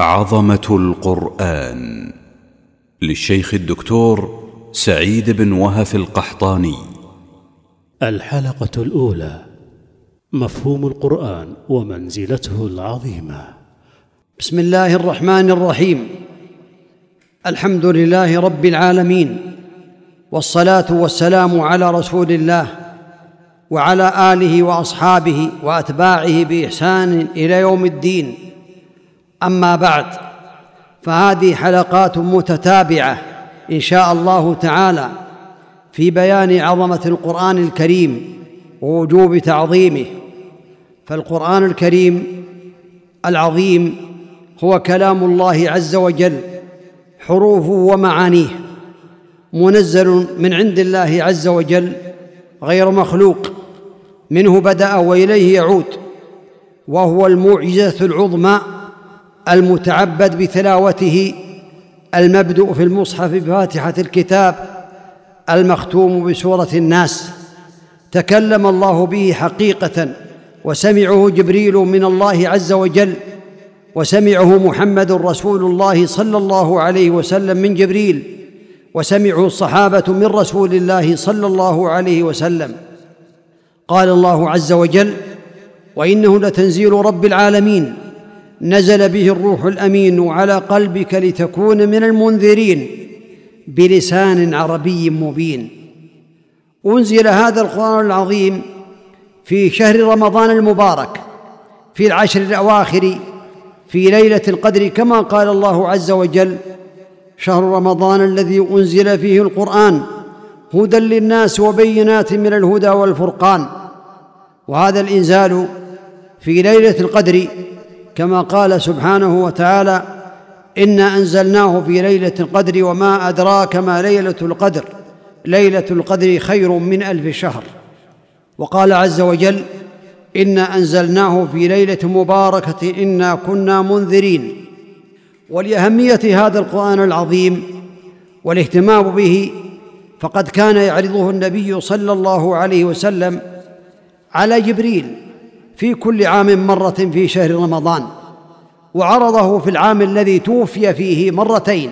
عظمة القرآن للشيخ الدكتور سعيد بن وهف القحطاني. الحلقة الأولى. مفهوم القرآن ومنزلته العظيمة. بسم الله الرحمن الرحيم. الحمد لله رب العالمين. والصلاة والسلام على رسول الله وعلى آله وأصحابه وأتباعه بإحسان إلى يوم الدين. أما بعد فهذه حلقات متتابعة إن شاء الله تعالى في بيان عظمة القرآن الكريم ووجوب تعظيمه. فالقرآن الكريم العظيم هو كلام الله عز وجل حروفه ومعانيه منزل من عند الله عز وجل غير مخلوق منه بدأ وإليه يعود وهو المعجزة العظمى المتعبد بتلاوته المبدؤ في المصحف بفاتحة الكتاب المختوم بسورة الناس. تكلم الله به حقيقة وسمعه جبريل من الله عز وجل وسمعه محمد رسول الله صلى الله عليه وسلم من جبريل وسمعه الصحابة من رسول الله صلى الله عليه وسلم. قال الله عز وجل وإنه لتنزيل رب العالمين نزل به الروح الأمين على قلبك لتكون من المنذرين بلسان عربي مبين. أنزل هذا القرآن العظيم في شهر رمضان المبارك في العشر الأواخر في ليلة القدر كما قال الله عز وجل شهر رمضان الذي أنزل فيه القرآن هدى للناس وبينات من الهدى والفرقان. وهذا الإنزال في ليلة القدر كما قال سبحانه وتعالى انا انزلناه في ليله القدر وما ادراك ما ليله القدر ليله القدر خير من الف شهر. وقال عز وجل انا انزلناه في ليله مباركه انا كنا منذرين. ولأهمية هذا القرآن العظيم والاهتمام به فقد كان يعرضه النبي صلى الله عليه وسلم على جبريل في كل عام مرة في شهر رمضان وعرضه في العام الذي توفي فيه مرتين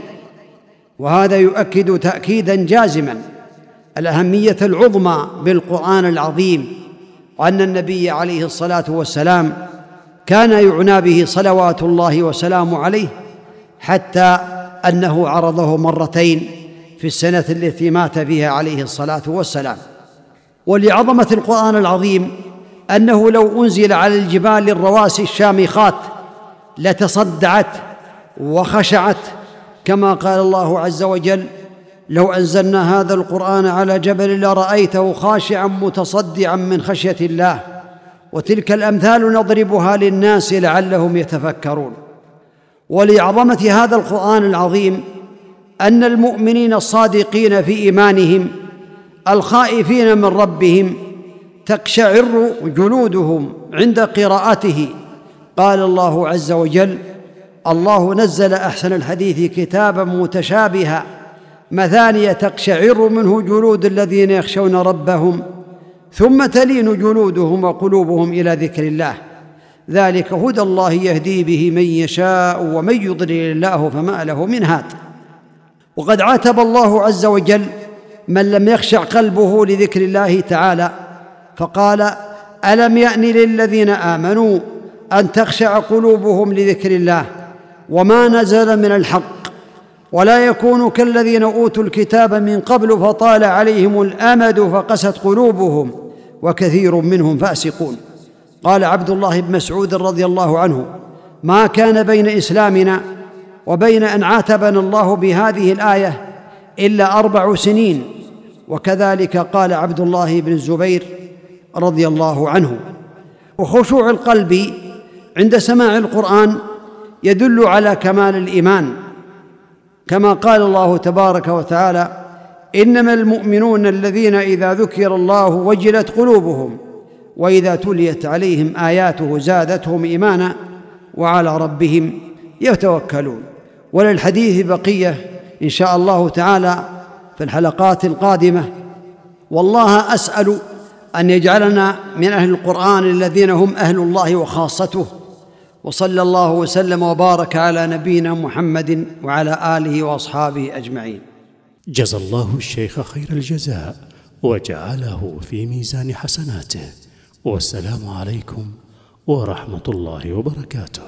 وهذا يؤكد تاكيدا جازما الأهمية العظمى بالقرآن العظيم وأن النبي عليه الصلاة والسلام كان يعنى به صلوات الله وسلامه عليه حتى أنه عرضه مرتين في السنة التي مات فيها عليه الصلاة والسلام. ولعظمة القرآن العظيم أنه لو أنزل على الجبال الرواسي الشامخات لتصدعت وخشعت كما قال الله عز وجل لو أنزلنا هذا القرآن على جبل لرأيته خاشعا متصدعا من خشية الله وتلك الأمثال نضربها للناس لعلهم يتفكرون ولعظمة هذا القرآن العظيم أن المؤمنين الصادقين في إيمانهم الخائفين من ربهم تقشعر جلودهم عند قراءته. قال الله عز وجل الله نزل أحسن الحديث كتابا متشابها. مثانية تقشعر منه جلود الذين يخشون ربهم ثم تلين جلودهم وقلوبهم إلى ذكر الله. ذلك هدى الله يهدي به من يشاء ومن يضلل الله فما له من هاد. وقد عاتب الله عز وجل من لم يخشع قلبه لذكر الله تعالى. فقال ألم يأن للذين آمنوا أن تخشع قلوبهم لذكر الله وما نزل من الحق ولا يكونوا كالذين أوتوا الكتاب من قبل فطال عليهم الأمد فقست قلوبهم وكثير منهم فاسقون؟ قال عبد الله بن مسعود رضي الله عنه ما كان بين إسلامنا وبين أن عاتبنا الله بهذه الآية إلا أربع سنين. وكذلك قال عبد الله بن الزبير رضي الله عنه. وخشوع القلب عند سماع القرآن يدل على كمال الإيمان. كما قال الله تبارك وتعالى إنما المؤمنون الذين إذا ذكر الله وجلت قلوبهم وإذا تليت عليهم آياته زادتهم إيمانا وعلى ربهم يتوكلون. وللحديث بقية إن شاء الله تعالى في الحلقات القادمة. والله أسأل أن يجعلنا من أهل القرآن الذين هم أهل الله وخاصته. وصلى الله وسلم وبارك على نبينا محمد وعلى آله وأصحابه أجمعين. جزى الله الشيخ خير الجزاء وجعله في ميزان حسناته. والسلام عليكم ورحمة الله وبركاته.